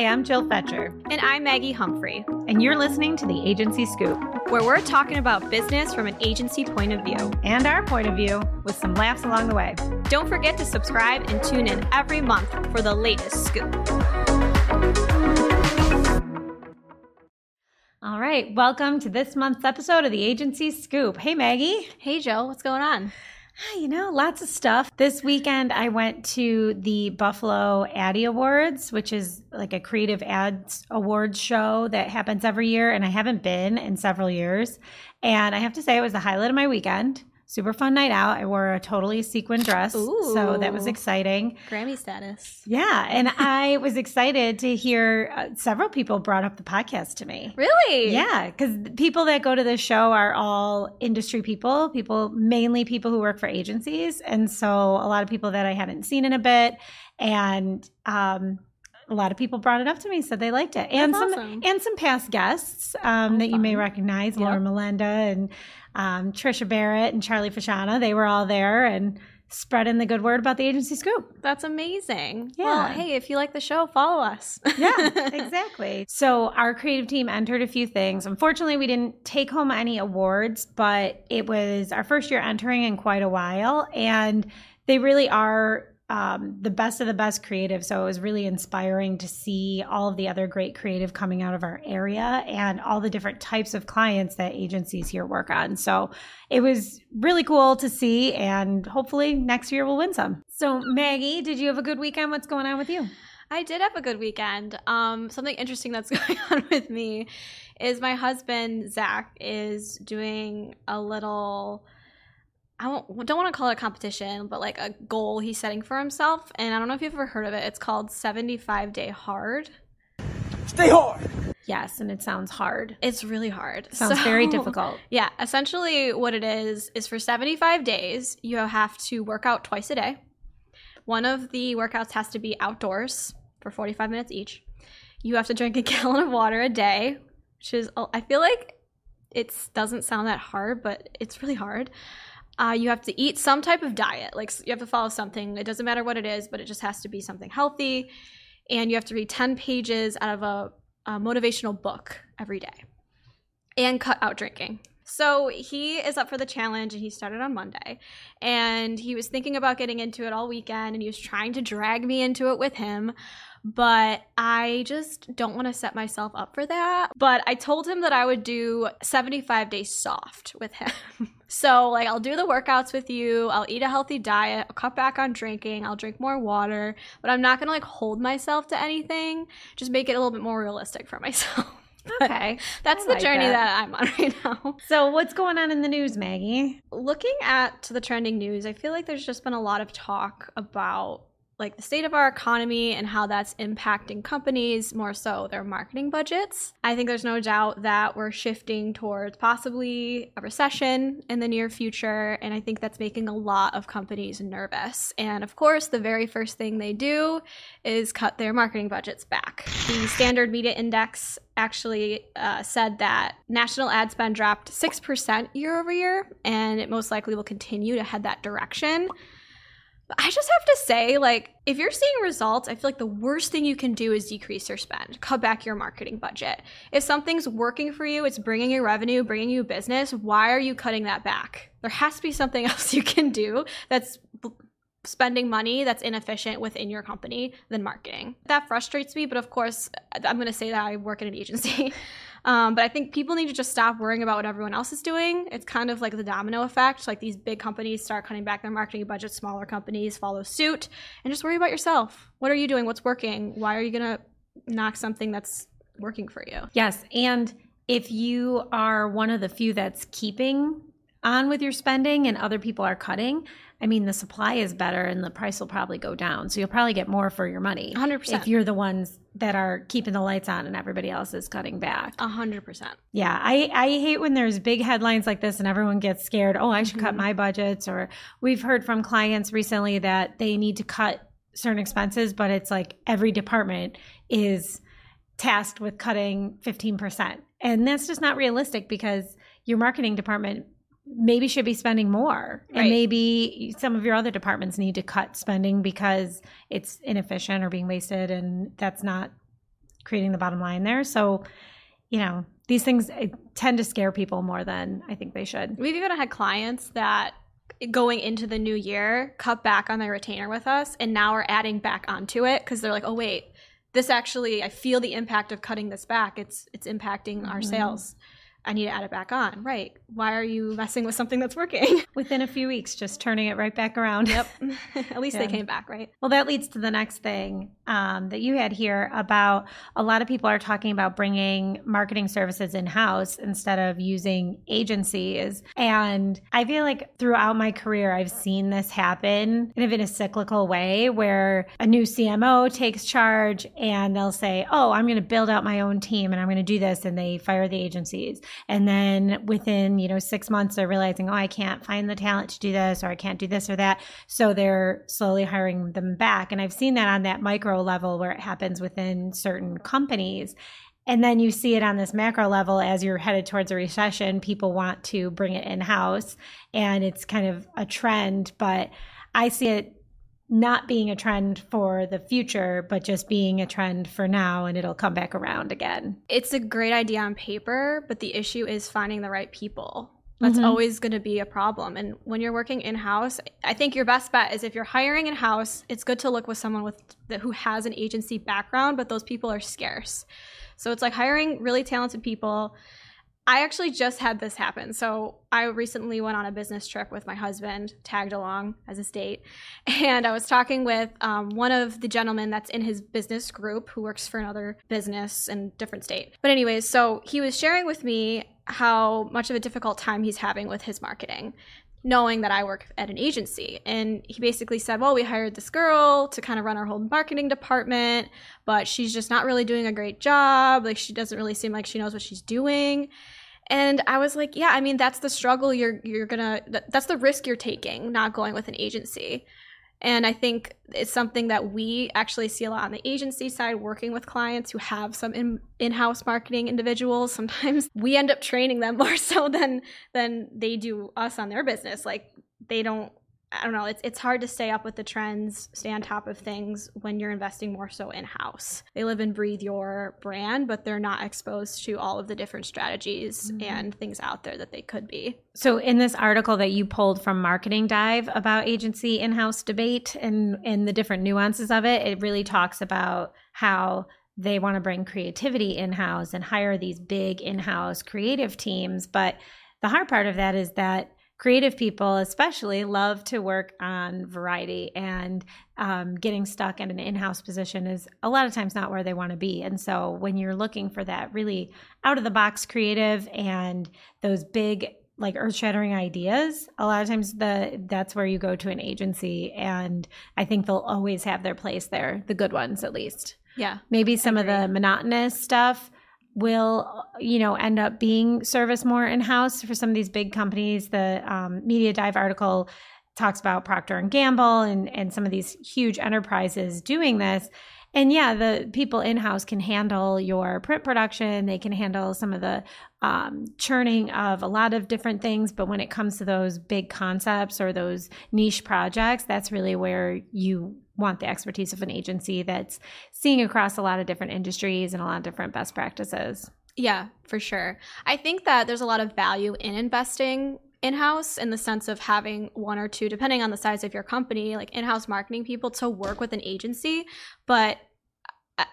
Hi, I'm Jill Fetcher. And I'm Maggie Humphrey. And you're listening to the Agency Scoop, where we're talking about business from an agency point of view. And our point of view, with some laughs along the way. Don't forget to subscribe and tune in every month for the latest scoop. All right, welcome to this month's episode of the Agency Scoop. Hey, Maggie. Hey, Jill. What's going on? You know, lots of stuff. This weekend, I went to the Buffalo Addy Awards, which is like a creative ads awards show that happens every year. And I haven't been in several years. And I have to say, it was the highlight of my weekend super fun night out. I wore a totally sequin dress. Ooh, so that was exciting. Grammy status. Yeah. And I was excited to hear uh, several people brought up the podcast to me. Really? Yeah. Because people that go to this show are all industry people, people, mainly people who work for agencies. And so a lot of people that I hadn't seen in a bit. And, um, a lot of people brought it up to me, said they liked it, and That's some awesome. and some past guests um, that fun. you may recognize, yep. Laura Melinda and um, Trisha Barrett and Charlie Fashana. They were all there and spreading the good word about the agency scoop. That's amazing. Yeah. Well, hey, if you like the show, follow us. yeah, exactly. So our creative team entered a few things. Unfortunately, we didn't take home any awards, but it was our first year entering in quite a while. And they really are um, the best of the best creative. So it was really inspiring to see all of the other great creative coming out of our area and all the different types of clients that agencies here work on. So it was really cool to see, and hopefully next year we'll win some. So, Maggie, did you have a good weekend? What's going on with you? I did have a good weekend. Um, something interesting that's going on with me is my husband, Zach, is doing a little I don't, don't want to call it a competition, but like a goal he's setting for himself. And I don't know if you've ever heard of it. It's called 75 Day Hard. Stay hard. Yes, and it sounds hard. It's really hard. Sounds so, very difficult. Yeah, essentially what it is is for 75 days, you have to work out twice a day. One of the workouts has to be outdoors for 45 minutes each. You have to drink a gallon of water a day, which is I feel like it doesn't sound that hard, but it's really hard. Uh, you have to eat some type of diet. Like you have to follow something. It doesn't matter what it is, but it just has to be something healthy. And you have to read 10 pages out of a, a motivational book every day and cut out drinking. So he is up for the challenge and he started on Monday. And he was thinking about getting into it all weekend and he was trying to drag me into it with him but I just don't want to set myself up for that. But I told him that I would do 75 days soft with him. so, like, I'll do the workouts with you, I'll eat a healthy diet, I'll cut back on drinking, I'll drink more water, but I'm not going to like hold myself to anything, just make it a little bit more realistic for myself. Okay. That's I the like journey that. that. I'm on right now. So, what's going on in the news, Maggie? Looking at the trending news, I feel like there's just been a lot of talk about like the state of our economy and how that's impacting companies, more so their marketing budgets. I think there's no doubt that we're shifting towards possibly a recession in the near future, and I think that's making a lot of companies nervous. And of course, the very first thing they do is cut their marketing budgets back. The Standard Media Index actually uh, said that national ad spend dropped 6% year over year, and it most likely will continue to head that direction. I just have to say, like, if you're seeing results, I feel like the worst thing you can do is decrease your spend, cut back your marketing budget. If something's working for you, it's bringing you revenue, bringing you business, why are you cutting that back? There has to be something else you can do that's spending money that's inefficient within your company than marketing. That frustrates me, but of course, I'm going to say that I work in an agency. Um, but I think people need to just stop worrying about what everyone else is doing. It's kind of like the domino effect. Like these big companies start cutting back their marketing budget, smaller companies follow suit, and just worry about yourself. What are you doing? What's working? Why are you going to knock something that's working for you? Yes. And if you are one of the few that's keeping on with your spending and other people are cutting, I mean, the supply is better and the price will probably go down. So you'll probably get more for your money. 100%. If you're the ones that are keeping the lights on and everybody else is cutting back. 100%. Yeah. I, I hate when there's big headlines like this and everyone gets scared. Oh, I should mm-hmm. cut my budgets. Or we've heard from clients recently that they need to cut certain expenses, but it's like every department is tasked with cutting 15%. And that's just not realistic because your marketing department maybe should be spending more right. and maybe some of your other departments need to cut spending because it's inefficient or being wasted and that's not creating the bottom line there. So, you know, these things tend to scare people more than I think they should. We've even had clients that going into the new year cut back on their retainer with us and now we're adding back onto it because they're like, oh wait, this actually I feel the impact of cutting this back. It's it's impacting mm-hmm. our sales. I need to add it back on. Right. Why are you messing with something that's working? Within a few weeks, just turning it right back around. Yep. At least yeah. they came back, right? Well, that leads to the next thing um, that you had here about a lot of people are talking about bringing marketing services in house instead of using agencies. And I feel like throughout my career, I've seen this happen kind of in a cyclical way where a new CMO takes charge and they'll say, Oh, I'm going to build out my own team and I'm going to do this. And they fire the agencies. And then within, you know, six months, they're realizing, oh, I can't find the talent to do this, or I can't do this or that. So they're slowly hiring them back. And I've seen that on that micro level where it happens within certain companies. And then you see it on this macro level as you're headed towards a recession. People want to bring it in house, and it's kind of a trend. But I see it not being a trend for the future, but just being a trend for now, and it'll come back around again. It's a great idea on paper, but the issue is finding the right people. That's mm-hmm. always going to be a problem. And when you're working in house, I think your best bet is if you're hiring in house, it's good to look with someone with the, who has an agency background, but those people are scarce. So it's like hiring really talented people I actually just had this happen. So I recently went on a business trip with my husband, tagged along as a state, and I was talking with um, one of the gentlemen that's in his business group who works for another business in a different state. But anyways, so he was sharing with me how much of a difficult time he's having with his marketing knowing that I work at an agency. And he basically said, Well, we hired this girl to kind of run our whole marketing department, but she's just not really doing a great job. Like, she doesn't really seem like she knows what she's doing. And I was like, yeah, I mean, that's the struggle you're you're gonna that's the risk you're taking, not going with an agency. And I think it's something that we actually see a lot on the agency side, working with clients who have some in, in-house marketing individuals. Sometimes we end up training them more so than than they do us on their business. Like they don't I don't know, it's it's hard to stay up with the trends, stay on top of things when you're investing more so in house. They live and breathe your brand, but they're not exposed to all of the different strategies mm-hmm. and things out there that they could be. So in this article that you pulled from Marketing Dive about agency in-house debate and and the different nuances of it, it really talks about how they want to bring creativity in-house and hire these big in-house creative teams, but the hard part of that is that creative people especially love to work on variety and um, getting stuck in an in-house position is a lot of times not where they want to be. And so when you're looking for that really out of the box creative and those big like earth-shattering ideas a lot of times the that's where you go to an agency and i think they'll always have their place there the good ones at least. Yeah maybe some of the monotonous stuff will you know end up being service more in house for some of these big companies. The um, Media Dive article talks about Procter and Gamble and and some of these huge enterprises doing this. And yeah, the people in house can handle your print production. They can handle some of the um, churning of a lot of different things. But when it comes to those big concepts or those niche projects, that's really where you want the expertise of an agency that's seeing across a lot of different industries and a lot of different best practices. Yeah, for sure. I think that there's a lot of value in investing in house in the sense of having one or two, depending on the size of your company, like in house marketing people to work with an agency. But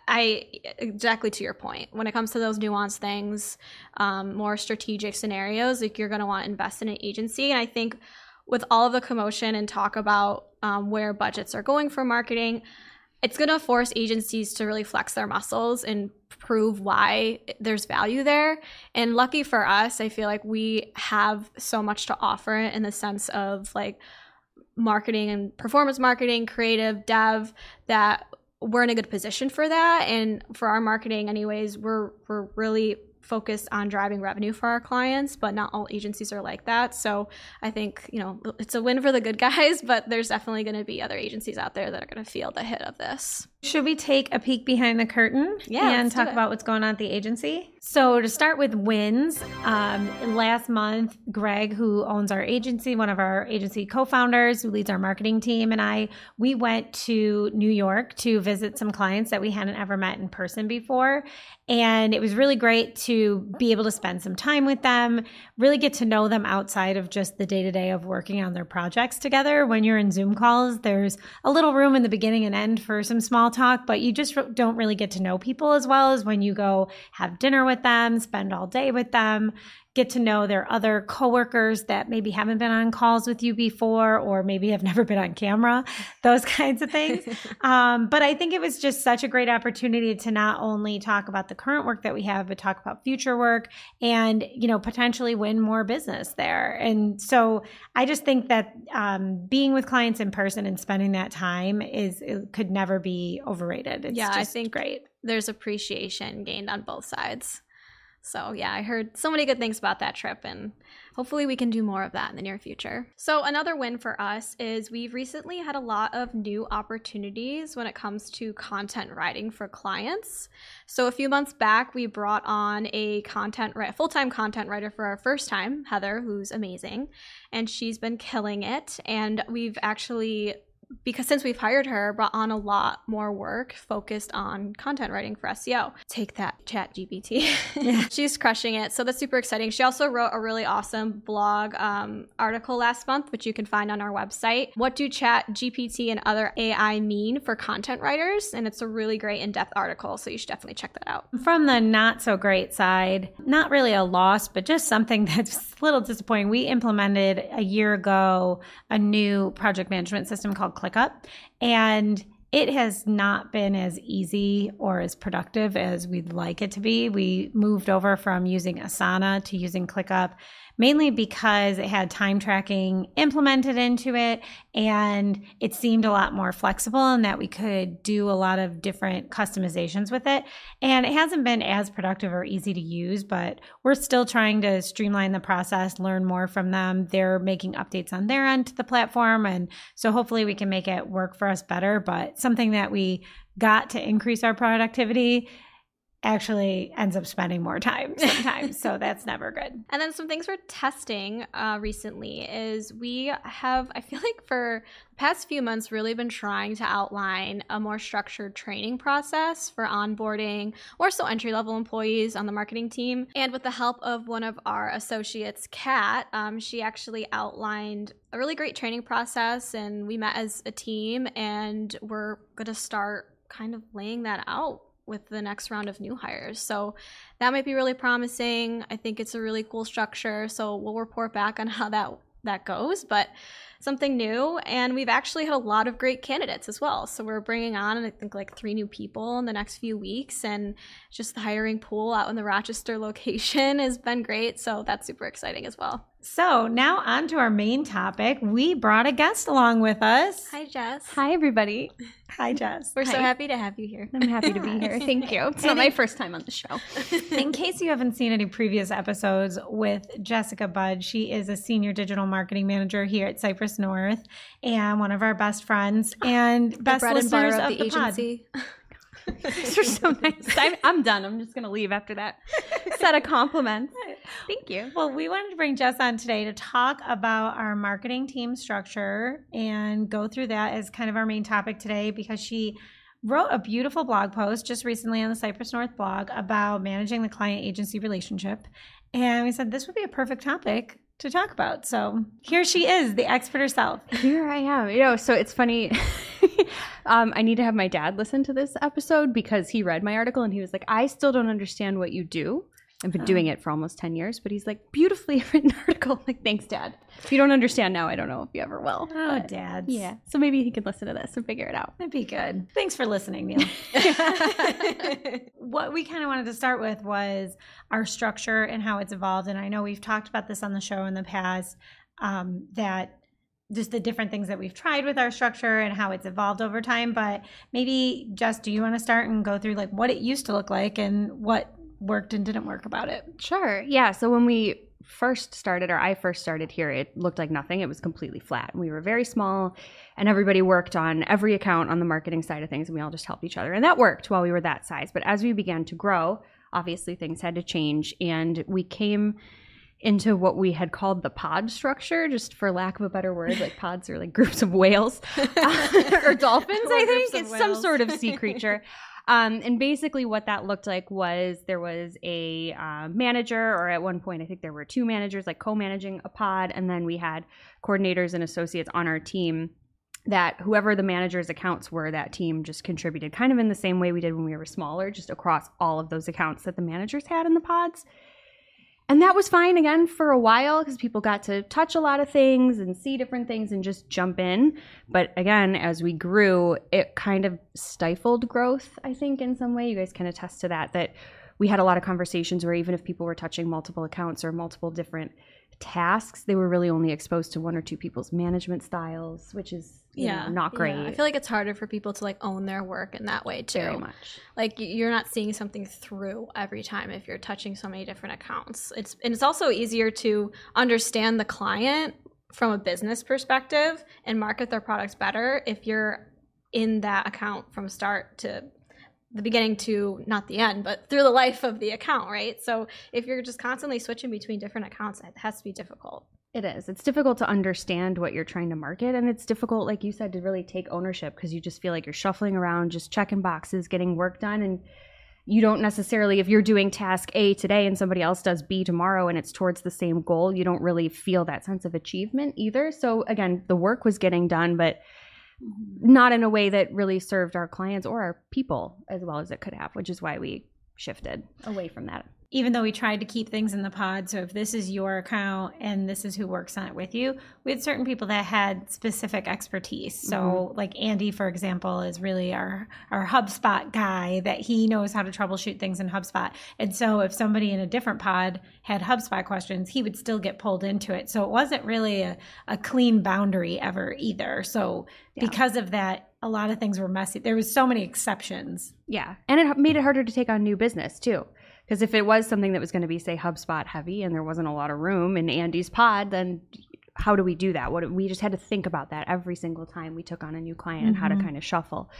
I exactly to your point. When it comes to those nuanced things, um, more strategic scenarios, like you're going to want to invest in an agency. And I think with all of the commotion and talk about um, where budgets are going for marketing, it's going to force agencies to really flex their muscles and prove why there's value there. And lucky for us, I feel like we have so much to offer in the sense of like marketing and performance marketing, creative, dev that we're in a good position for that and for our marketing anyways we're we're really focused on driving revenue for our clients, but not all agencies are like that. So I think, you know, it's a win for the good guys, but there's definitely going to be other agencies out there that are going to feel the hit of this. Should we take a peek behind the curtain Yeah, and talk about what's going on at the agency? So, to start with wins, um, last month, Greg, who owns our agency, one of our agency co founders who leads our marketing team, and I, we went to New York to visit some clients that we hadn't ever met in person before. And it was really great to be able to spend some time with them, really get to know them outside of just the day to day of working on their projects together. When you're in Zoom calls, there's a little room in the beginning and end for some small talk, but you just don't really get to know people as well as when you go have dinner with them, spend all day with them, get to know their other coworkers that maybe haven't been on calls with you before or maybe have never been on camera, those kinds of things. um, but I think it was just such a great opportunity to not only talk about the current work that we have, but talk about future work and, you know, potentially win more business there. And so I just think that um, being with clients in person and spending that time is, it could never be overrated. It's Yeah, I think- great. There's appreciation gained on both sides. So, yeah, I heard so many good things about that trip, and hopefully, we can do more of that in the near future. So, another win for us is we've recently had a lot of new opportunities when it comes to content writing for clients. So, a few months back, we brought on a content ri- full-time content writer for our first time, Heather, who's amazing, and she's been killing it. And we've actually because since we've hired her, brought on a lot more work focused on content writing for SEO. Take that, Chat GPT. She's crushing it. So that's super exciting. She also wrote a really awesome blog um, article last month, which you can find on our website. What do Chat GPT and other AI mean for content writers? And it's a really great in depth article. So you should definitely check that out. From the not so great side, not really a loss, but just something that's a little disappointing. We implemented a year ago a new project management system called ClickUp, and it has not been as easy or as productive as we'd like it to be. We moved over from using Asana to using ClickUp mainly because it had time tracking implemented into it and it seemed a lot more flexible and that we could do a lot of different customizations with it. And it hasn't been as productive or easy to use, but we're still trying to streamline the process, learn more from them. They're making updates on their end to the platform. And so hopefully we can make it work for us better. But something that we got to increase our productivity actually ends up spending more time sometimes. so that's never good. And then some things we're testing uh, recently is we have, I feel like for the past few months, really been trying to outline a more structured training process for onboarding or so entry level employees on the marketing team. And with the help of one of our associates, Kat, um, she actually outlined a really great training process. And we met as a team and we're going to start kind of laying that out with the next round of new hires. So that might be really promising. I think it's a really cool structure. So we'll report back on how that that goes, but something new and we've actually had a lot of great candidates as well. So we're bringing on I think like 3 new people in the next few weeks and just the hiring pool out in the Rochester location has been great. So that's super exciting as well. So now on to our main topic. We brought a guest along with us. Hi Jess. Hi, everybody. Hi, Jess. We're so happy to have you here. I'm happy to be here. Thank you. It's not my first time on the show. In case you haven't seen any previous episodes with Jessica Budde, she is a senior digital marketing manager here at Cypress North and one of our best friends and best bread and listeners butter of of the, the pod. These are so nice. I'm, I'm done. I'm just going to leave after that set of compliments. Thank you. Well, we wanted to bring Jess on today to talk about our marketing team structure and go through that as kind of our main topic today because she wrote a beautiful blog post just recently on the Cypress North blog about managing the client agency relationship. And we said this would be a perfect topic to talk about. So here she is, the expert herself. Here I am. You know, so it's funny. um, I need to have my dad listen to this episode because he read my article and he was like, I still don't understand what you do. I've been doing it for almost 10 years, but he's like, beautifully written article. I'm like, thanks, dad. If you don't understand now, I don't know if you ever will. Oh, dads. Yeah. So maybe he can listen to this and figure it out. That'd be good. Thanks for listening, Neil. what we kind of wanted to start with was our structure and how it's evolved. And I know we've talked about this on the show in the past um, that just the different things that we've tried with our structure and how it's evolved over time. But maybe, Jess, do you want to start and go through like what it used to look like and what worked and didn't work about it? Sure. Yeah. So when we first started, or I first started here, it looked like nothing. It was completely flat. We were very small, and everybody worked on every account on the marketing side of things, and we all just helped each other. And that worked while we were that size. But as we began to grow, obviously things had to change, and we came into what we had called the pod structure, just for lack of a better word. Like pods are like groups of whales or dolphins, I think. It's some sort of sea creature. Um, and basically, what that looked like was there was a uh, manager, or at one point, I think there were two managers, like co managing a pod. And then we had coordinators and associates on our team that whoever the manager's accounts were, that team just contributed kind of in the same way we did when we were smaller, just across all of those accounts that the managers had in the pods. And that was fine again for a while because people got to touch a lot of things and see different things and just jump in. But again, as we grew, it kind of stifled growth, I think, in some way. You guys can attest to that, that we had a lot of conversations where even if people were touching multiple accounts or multiple different tasks, they were really only exposed to one or two people's management styles, which is yeah know, not great. Yeah. I feel like it's harder for people to like own their work in that way too. Very much. Like you're not seeing something through every time if you're touching so many different accounts. It's and it's also easier to understand the client from a business perspective and market their products better if you're in that account from start to the beginning to not the end, but through the life of the account, right? So if you're just constantly switching between different accounts, it has to be difficult. It is. It's difficult to understand what you're trying to market. And it's difficult, like you said, to really take ownership because you just feel like you're shuffling around, just checking boxes, getting work done. And you don't necessarily, if you're doing task A today and somebody else does B tomorrow and it's towards the same goal, you don't really feel that sense of achievement either. So again, the work was getting done, but not in a way that really served our clients or our people as well as it could have, which is why we shifted away from that even though we tried to keep things in the pod so if this is your account and this is who works on it with you we had certain people that had specific expertise. So mm-hmm. like andy for example is really our our hubspot guy that he knows how to troubleshoot things in hubspot. And so if somebody in a different pod had hubspot questions he would still get pulled into it. So it wasn't really a, a clean boundary ever either. So yeah. because of that a lot of things were messy. There was so many exceptions. Yeah. And it made it harder to take on new business too because if it was something that was going to be, say, HubSpot heavy and there wasn't a lot of room in Andy's pod, then how do we do that? What we just had to think about that every single time we took on a new client mm-hmm. and how to mm-hmm. kind of shuffle,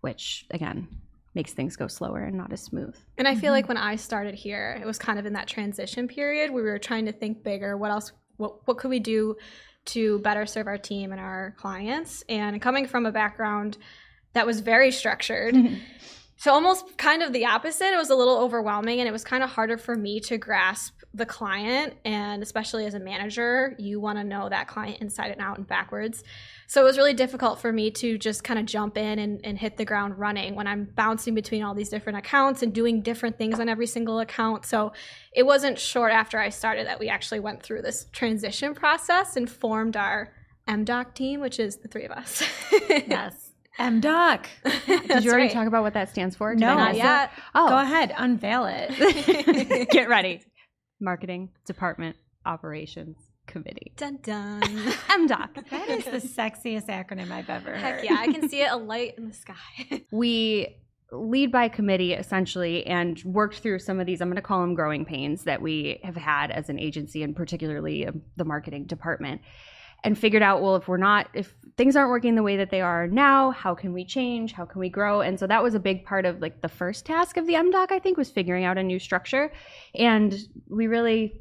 which again makes things go slower and not as smooth. And I feel mm-hmm. like when I started here, it was kind of in that transition period. Where we were trying to think bigger. What else? What what could we do to better serve our team and our clients? And coming from a background that was very structured. So almost kind of the opposite. It was a little overwhelming and it was kind of harder for me to grasp the client and especially as a manager, you want to know that client inside and out and backwards. So it was really difficult for me to just kind of jump in and, and hit the ground running when I'm bouncing between all these different accounts and doing different things on every single account. So it wasn't short after I started that we actually went through this transition process and formed our MDoc team, which is the three of us. yes. MDoc. Did you already right. talk about what that stands for? Did no, not yet. Oh. Go ahead, unveil it. Get ready. Marketing Department Operations Committee. Dun dun. MDoc. That is the sexiest acronym I've ever heard. Heck yeah, I can see it a light in the sky. we lead by committee essentially and worked through some of these i'm going to call them growing pains that we have had as an agency and particularly um, the marketing department and figured out well if we're not if things aren't working the way that they are now how can we change? How can we grow? And so that was a big part of like the first task of the mdoc i think was figuring out a new structure. And we really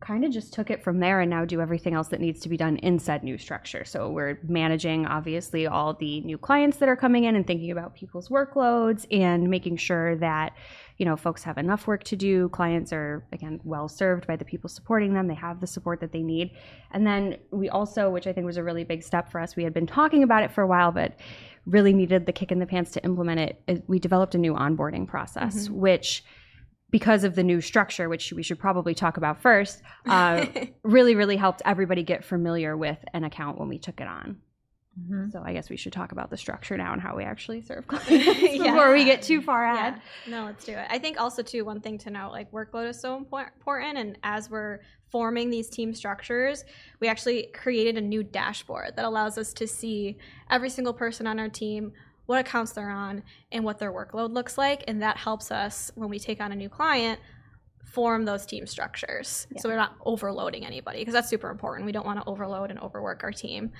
kind of just took it from there and now do everything else that needs to be done in said new structure. So we're managing obviously all the new clients that are coming in and thinking about people's workloads and making sure that you know folks have enough work to do. Clients are again well served by the people supporting them. They have the support that they need. And then we also which i think was a really big step for us we had been talking about it for a while but really needed the kick in the pants to implement it we developed a new onboarding process mm-hmm. which because of the new structure, which we should probably talk about first, uh, really, really helped everybody get familiar with an account when we took it on. Mm-hmm. So I guess we should talk about the structure now and how we actually serve clients yeah. before we get too far ahead. Yeah. No, let's do it. I think also too one thing to note, like workload is so important, and as we're forming these team structures, we actually created a new dashboard that allows us to see every single person on our team, what accounts they're on, and what their workload looks like, and that helps us when we take on a new client form those team structures. So we're not overloading anybody because that's super important. We don't want to overload and overwork our team.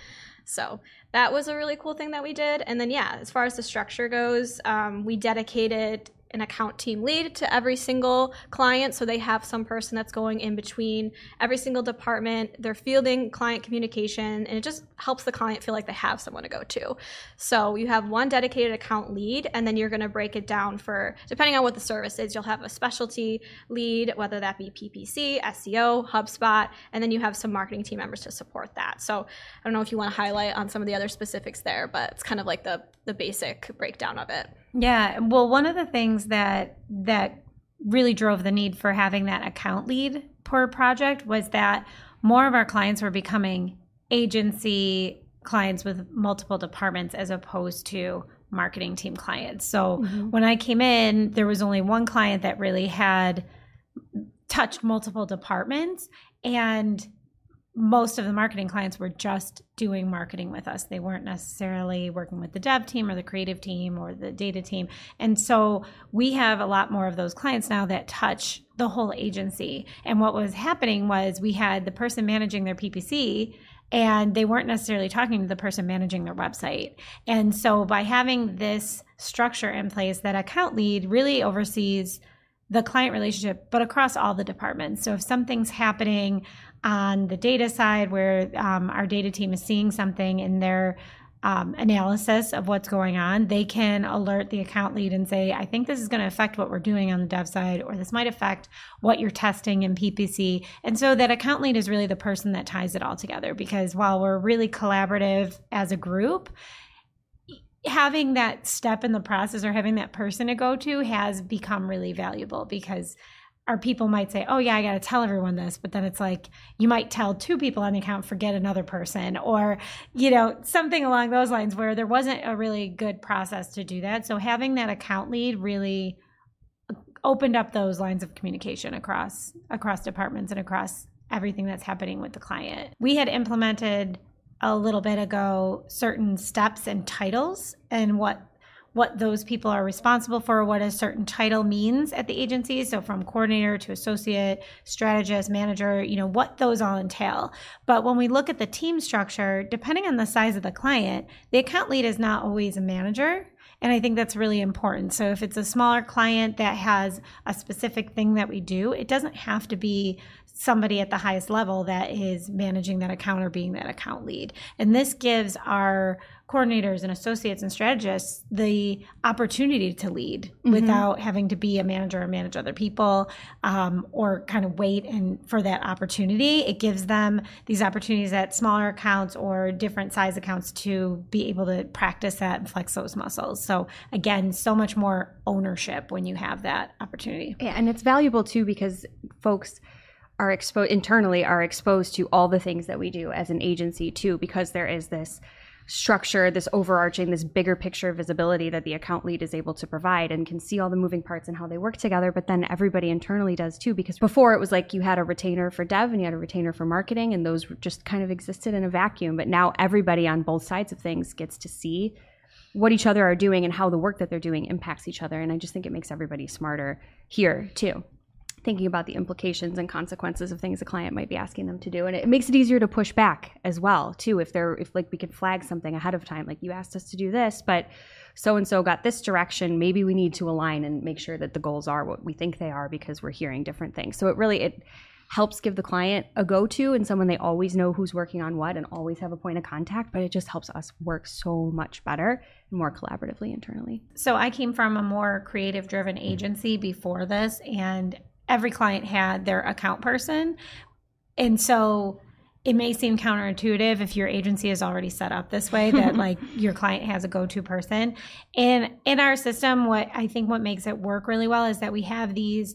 So that was a really cool thing that we did. And then yeah as far as the structure goes um, we dedicated an account team lead to every single client so they have some person that's going in between every single department they're fielding client communication and it just helps the client feel like they have someone to go to. So you have one dedicated account lead and then you're going to break it down for depending on what the service is you'll have a specialty lead whether that be ppc seo hubspot and then you have some marketing team members to support that. So i don't know if you want to highlight on some of the other specifics there but it's kind of like the the basic breakdown of it Yeah, well, one of the things that that really drove the need for having that account lead per project was that more of our clients were becoming agency clients with multiple departments as opposed to marketing team clients. So mm-hmm. when I came in, there was only one client that really had touched multiple departments and most of the marketing clients were just doing marketing with us. They weren't necessarily working with the dev team or the creative team or the data team. And so we have a lot more of those clients now that touch the whole agency. And what was happening was we had the person managing their PPC and they weren't necessarily talking to the person managing their website. And so by having this structure in place, that account lead really oversees the client relationship, but across all the departments. So if something's happening on the data side where um, our data team is seeing something in their um, analysis of what's going on, they can alert the account lead and say, I think this is going to affect what we're doing on the dev side, or this might affect what you're testing in PPC. And so that account lead is really the person that ties it all together because while we're really collaborative as a group, having that step in the process or having that person to go to has become really valuable because our people might say, "Oh yeah, I got to tell everyone this," but then it's like you might tell two people on the account, forget another person, or you know something along those lines where there wasn't a really good process to do that. So having that account lead really uh, opened up those lines of communication across across departments and across everything that's happening with the client. We had implemented a little bit ago certain steps and titles and what what those people are responsible for, what a certain title means at the agency. So from coordinator to associate, strategist, manager, you know, what those all entail. But when we look at the team structure, depending on the size of the client, the account lead is not always a manager. And I think that's really important. So if it's a smaller client that has a specific thing that we do, it doesn't have to be somebody at the highest level that is managing that account or being that account lead. And this gives our coordinators and associates and strategists the opportunity to lead Mm-hmm. without having to be a manager or manage other people um, or kind of wait and for that opportunity. It gives them these opportunities at smaller accounts or different size accounts to be able to practice that and flex those muscles. So again, so much more ownership when you have that opportunity. Yeah, and it's valuable too because folks are exposed internally are exposed to all the things that we do as an agency too because there is this structure this overarching this bigger picture visibility that the account lead is able to provide and can see all the moving parts and how they work together but then everybody internally does too because before it was like you had a retainer for dev and you had a retainer for marketing and those just kind of existed in a vacuum but now everybody on both sides of things gets to see what each other are doing and how the work that they're doing impacts each other and i just think it makes everybody smarter here too thinking about the implications and consequences of things a client might be asking them to do. And it makes it easier to push back as well too if they're if like we could flag something ahead of time like you asked us to do this but so and so got this direction. Maybe we need to align and make sure that the goals are what we think they are because we're hearing different things. So it really it helps give the client a go-to and someone they always know who's working on what and always have a point of contact but it just helps us work so much better and more collaboratively internally. So I came from a more creative driven agency before this, and every client had their account person. And so it may seem counterintuitive if your agency is already set up this way that like your client has a go-to person. And in our system, what I think what makes it work really well is that we have these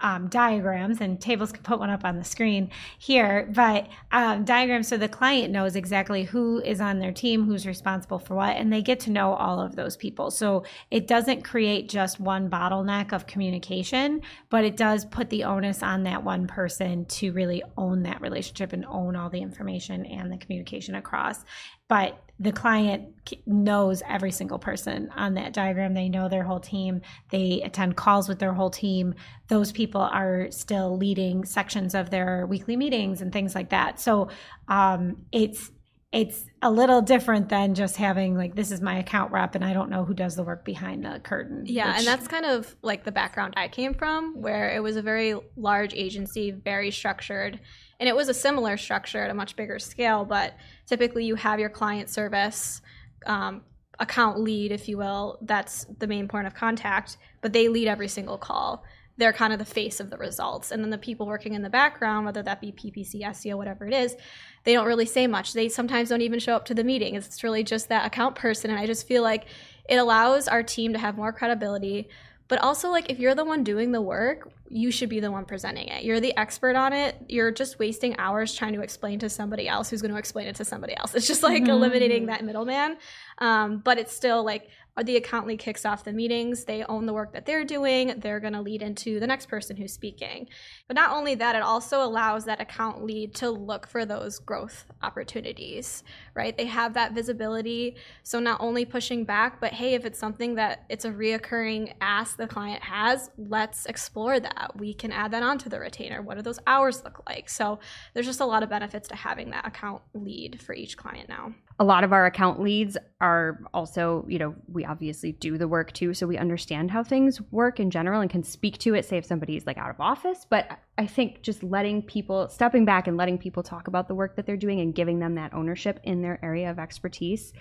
um, diagrams and tables can put one up on the screen here but um, diagrams so the client knows exactly who is on their team who's responsible for what and they get to know all of those people. So it doesn't create just one bottleneck of communication but it does put the onus on that one person to really own that relationship and own all the information and the communication across but the client knows every single person on that diagram. They know their whole team. They attend calls with their whole team. Those people are still leading sections of their weekly meetings and things like that. So um, it's it's a little different than just having like this is my account rep and I don't know who does the work behind the curtain. Yeah, which- and that's kind of like the background I came from, where it was a very large agency, very structured. And it was a similar structure at a much bigger scale, but typically you have your client service um, account lead, if you will. That's the main point of contact, but they lead every single call. They're kind of the face of the results. And then the people working in the background, whether that be PPC, SEO, whatever it is, they don't really say much. They sometimes don't even show up to the meeting. It's really just that account person. And I just feel like it allows our team to have more credibility. But also, like, if you're the one doing the work, you should be the one presenting it. You're the expert on it. You're just wasting hours trying to explain to somebody else who's going to explain it to somebody else. It's just like Mhm. eliminating that middleman. Um, but it's still like the account lead kicks off the meetings. They own the work that they're doing. They're going to lead into the next person who's speaking. But not only that, it also allows that account lead to look for those growth opportunities, right? They have that visibility. So not only pushing back, but hey, if it's something that it's a reoccurring ask the client has, let's explore that. We can add that onto the retainer. What do those hours look like? So there's just a lot of benefits to having that account lead for each client now. A lot of our account leads are also, you know, we obviously do the work too, so we understand how things work in general and can speak to it, say if somebody's like out of office. But I think just letting people, stepping back and letting people talk about the work that they're doing and giving them that ownership in their area of expertise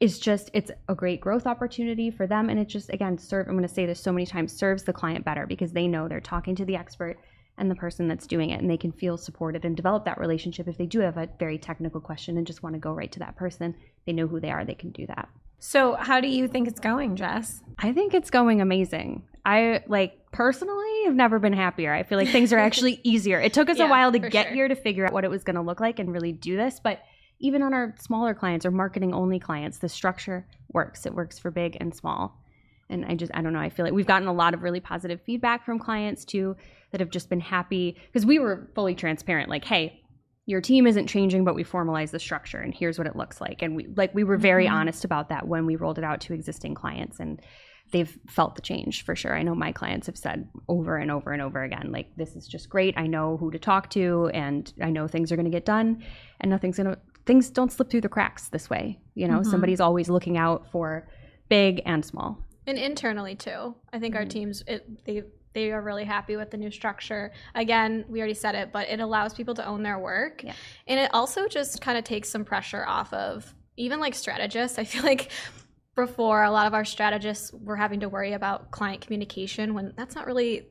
is just, it's a great growth opportunity for them. And it just, again, serve, I'm going to say this so many times, serves the client better because they know they're talking to the expert and the person that's doing it and they can feel supported and develop that relationship if they do have a very technical question and just want to go right to that person. They know who they are they can do that. So how do you think it's going, Jess? i think it's going amazing. I like personally have never been happier. I feel like things are actually easier. It took us Yeah, a while to get sure. here to figure out what it was going to look like and really do this but even on our smaller clients or marketing only clients the structure works. It works for big and small. And i just i don't know i feel like we've gotten a lot of really positive feedback from clients too that have just been happy because we were fully transparent like hey your team isn't changing but we formalize the structure and here's what it looks like and we like we were very Mhm. honest about that when we rolled it out to existing clients and they've felt the change for sure i know my clients have said over and over and over again like this is just great i know who to talk to and i know things are going to get done and nothing's going to things don't slip through the cracks this way you know Mhm. somebody's always looking out for big and small and internally too i think our Mhm. teams it, they they are really happy with the new structure. Again we already said it but it allows people to own their work. Yeah. and it also just kind of takes some pressure off of even like strategists. I feel like before a lot of our strategists were having to worry about client communication when that's not really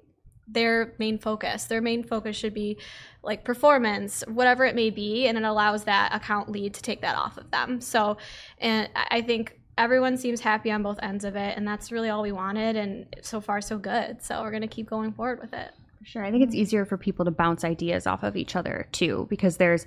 their main focus. Their main focus should be like performance whatever it may be and it allows that account lead to take that off of them. So and I I think everyone seems happy on both ends of it and that's really all we wanted and so far so good so we're going to keep going forward with it For sure. I think it's easier for people to bounce ideas off of each other too, because there's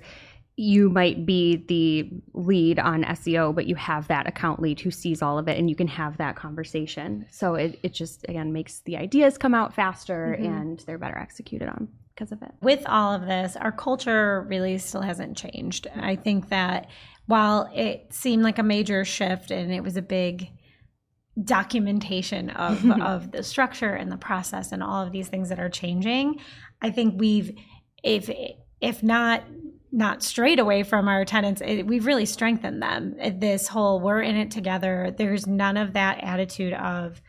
you might be the lead on SEO, but you have that account lead who sees all of it and you can have that conversation. So it, it just again makes the ideas come out faster Mhm. and they're better executed on because of it. With all of this, our culture really still hasn't changed. I think that while it seemed like a major shift and it was a big documentation of of the structure and the process and all of these things that are changing, I think we've if if not not straight away from our tenants, it, we've really strengthened them. This whole we're in it together. There's none of that attitude of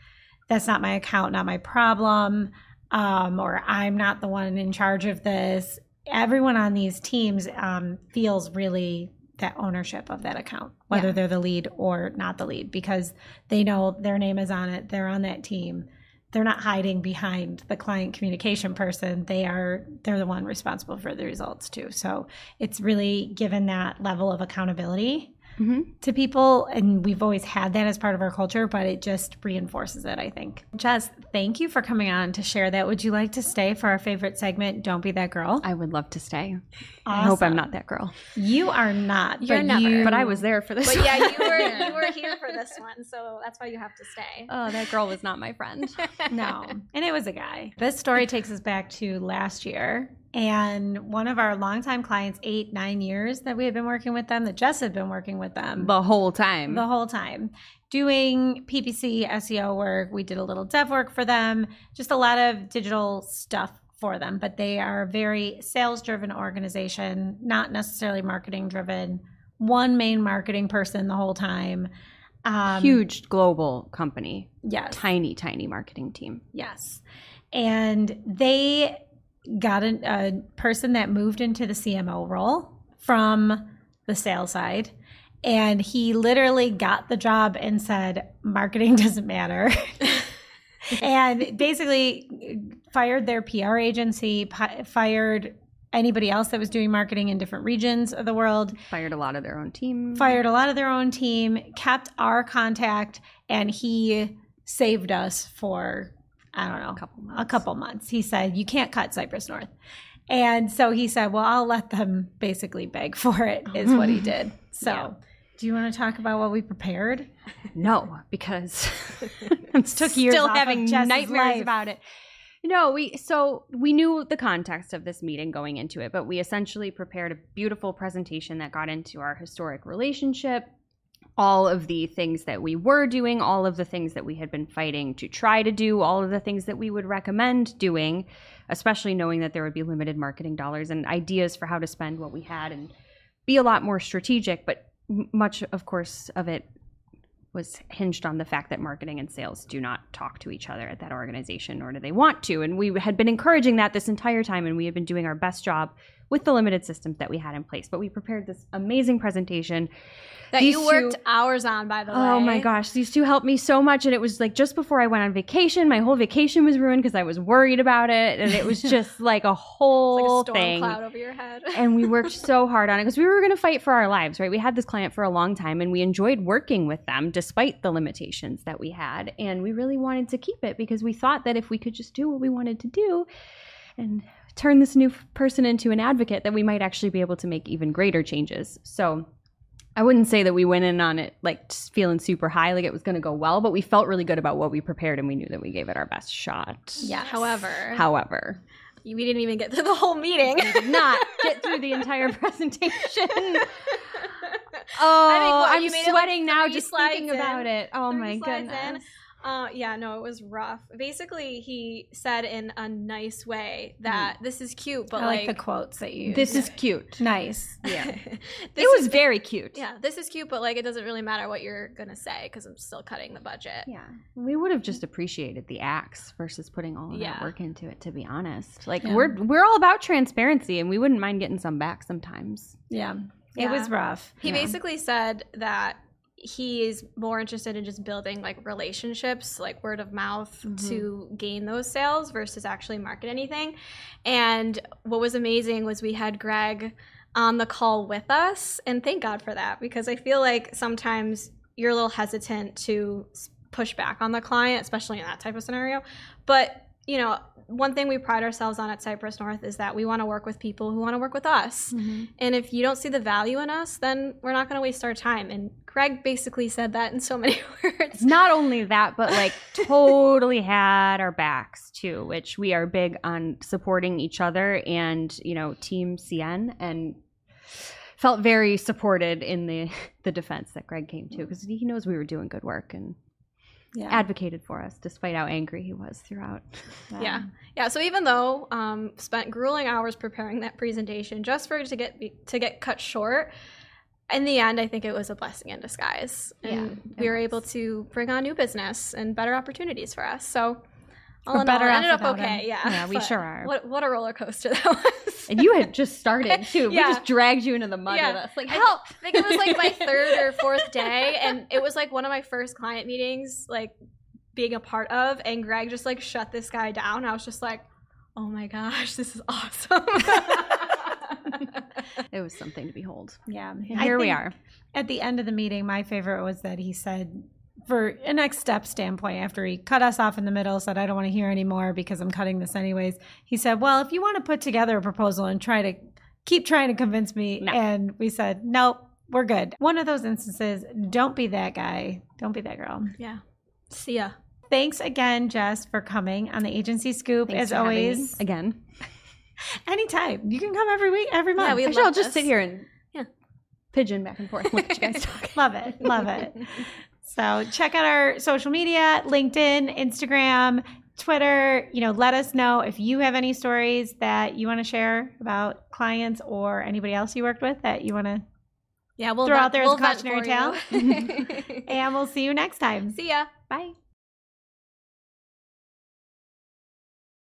that's not my account, not my problem, um, or I'm not the one in charge of this. Everyone on these teams um, feels really that ownership of that account, whether Yeah. they're the lead or not the lead, because they know their name is on it. They're on that team. They're not hiding behind the client communication person. They are they're the one responsible for the results too. So it's really given that level of accountability Mm-hmm. to people and we've always had that as part of our culture but it just reinforces it i think jess thank you for coming on to share that would you like to stay for our favorite segment don't be that girl I would love to stay. I hope I'm not that girl, you are not You're but never. you- but I was there for this. but yeah you were you were here for this one so that's why you have to stay oh, that girl was not my friend. no and it was a guy this story takes us back to last year And one of our longtime clients, eight, nine years that we had been working with them, that Jess had been working with them The whole time. the whole time doing PPC SEO work. We did a little dev work for them, just a lot of digital stuff for them. But they are a very sales driven organization, not necessarily marketing driven. One main marketing person the whole time. Um, Huge global company. Yes. Tiny, tiny marketing team. Yes. And they got a, a person that moved into the CMO role from the sales side. And he literally got the job and said, marketing doesn't matter. and basically fired their PR agency, pi- fired anybody else that was doing marketing in different regions of the world, Fired a lot of their own team. fired a lot of their own team, kept our contact, and he saved us for, I don't know, a couple a months. couple months. He said, You can't cut Cypress North. And so he said, Well, I'll let them basically beg for it, is what he did. So, Yeah. do you want to talk about what we prepared? No, because I'm Took years still having nightmares life. about it. No, we so we knew the context of this meeting going into it, but we essentially prepared a beautiful presentation that got into our historic relationship, all of the things that we were doing, all of the things that we had been fighting to try to do, all of the things that we would recommend doing, especially knowing that there would be limited marketing dollars and ideas for how to spend what we had and be a lot more strategic, but much of course of it was hinged on the fact that marketing and sales do not talk to each other at that organization, nor do they want to. And we had been encouraging that this entire time, and we had been doing our best job with the limited systems that we had in place. But we prepared this amazing presentation. That These you worked two- hours on, by the way. Oh my gosh, these two helped me so much. And it was like just before I went on vacation, my whole vacation was ruined because I was worried about it. And it was just like a whole like a storm thing cloud over your head. and we worked so hard on it because we were going to fight for our lives, right? We had this client for a long time and we enjoyed working with them despite the limitations that we had. And we really wanted to keep it because we thought that if we could just do what we wanted to do and turn this new person into an advocate, that we might actually be able to make even greater changes. So I wouldn't say that we went in on it like just feeling super high, like it was going to go well, but we felt really good about what we prepared and we knew that we gave it our best shot. Yeah. However, However, we didn't even get through the whole meeting. did not get through the entire presentation. I Oh, what, I'm you like, sweating now just slides thinking in. about it. Oh Three my goodness. in. Goodness. Uh, yeah, no, it was rough. Basically, he said in a nice way that this is cute, but I like, like, the quotes that you This is cute. nice. Yeah. this It was is very cute. yeah, this is cute, but like it doesn't really matter what you're gonna say because I'm still cutting the budget. Yeah. We would have just appreciated the acts versus putting all of Yeah. that work into it, to be honest. Like Yeah. we're we're all about transparency and we wouldn't mind getting some back sometimes. Yeah. It was rough. He Yeah. basically said that he is more interested in just building like relationships, like word of mouth Mhm. to gain those sales versus actually market anything. And what was amazing was we had Greg on the call with us, and thank God for that because I feel like sometimes you're a little hesitant to push back on the client, especially in that type of scenario. But you know, one thing we pride ourselves on at Cypress North is that we want to work with people who want to work with us. Mm-hmm. And if you don't see the value in us, then we're not going to waste our time. And Greg basically said that in so many words. Not only that, but like totally had our backs too, which we are big on supporting each other and, you know, Team CN and felt very supported in the the defense that Greg came to because he knows we were doing good work and Yeah. advocated for us despite how angry he was throughout. Yeah. Yeah. So even though um, spent grueling hours preparing that presentation just for it to get to get cut short, in the end, I think it was a blessing in disguise, and Yeah, we were was. able to bring on new business and better opportunities for us. So. All We're in better off ended up okay. him. Yeah, Yeah, we but sure are. What what a roller coaster that was. And you had just started too. We just dragged you into the mud Yeah. with us. Like, help! I think it was like my third or fourth day, and it was like one of my first client meetings, like being a part of. And Greg just like shut this guy down. I was just like, oh my gosh, this is awesome. it was something to behold. Yeah. And here we are. At the end of the meeting, my favorite was that he said, for a next step standpoint, after he cut us off in the middle, said, I don't want to hear anymore because I'm cutting this anyways. He said, Well, if you want to put together a proposal and try to keep trying to convince me. No. And we said, Nope, we're good. One of those instances, don't be that guy. Don't be that girl. yeah. See ya. Thanks again, Jess, for coming on the agency scoop. Thanks as for having me always, again. Anytime. You can come every week, every month. Yeah, we Actually, I'll love just this. sit here and Yeah. pigeon back and forth. Look at you guys talk. love it. Love it. So check out our social media, LinkedIn, Instagram, Twitter. You know, let us know if you have any stories that you want to share about clients or anybody else you worked with that you want to Yeah, we'll Throw vet- out there as we'll vet cautionary tale. and we'll see you next time. See ya. Bye.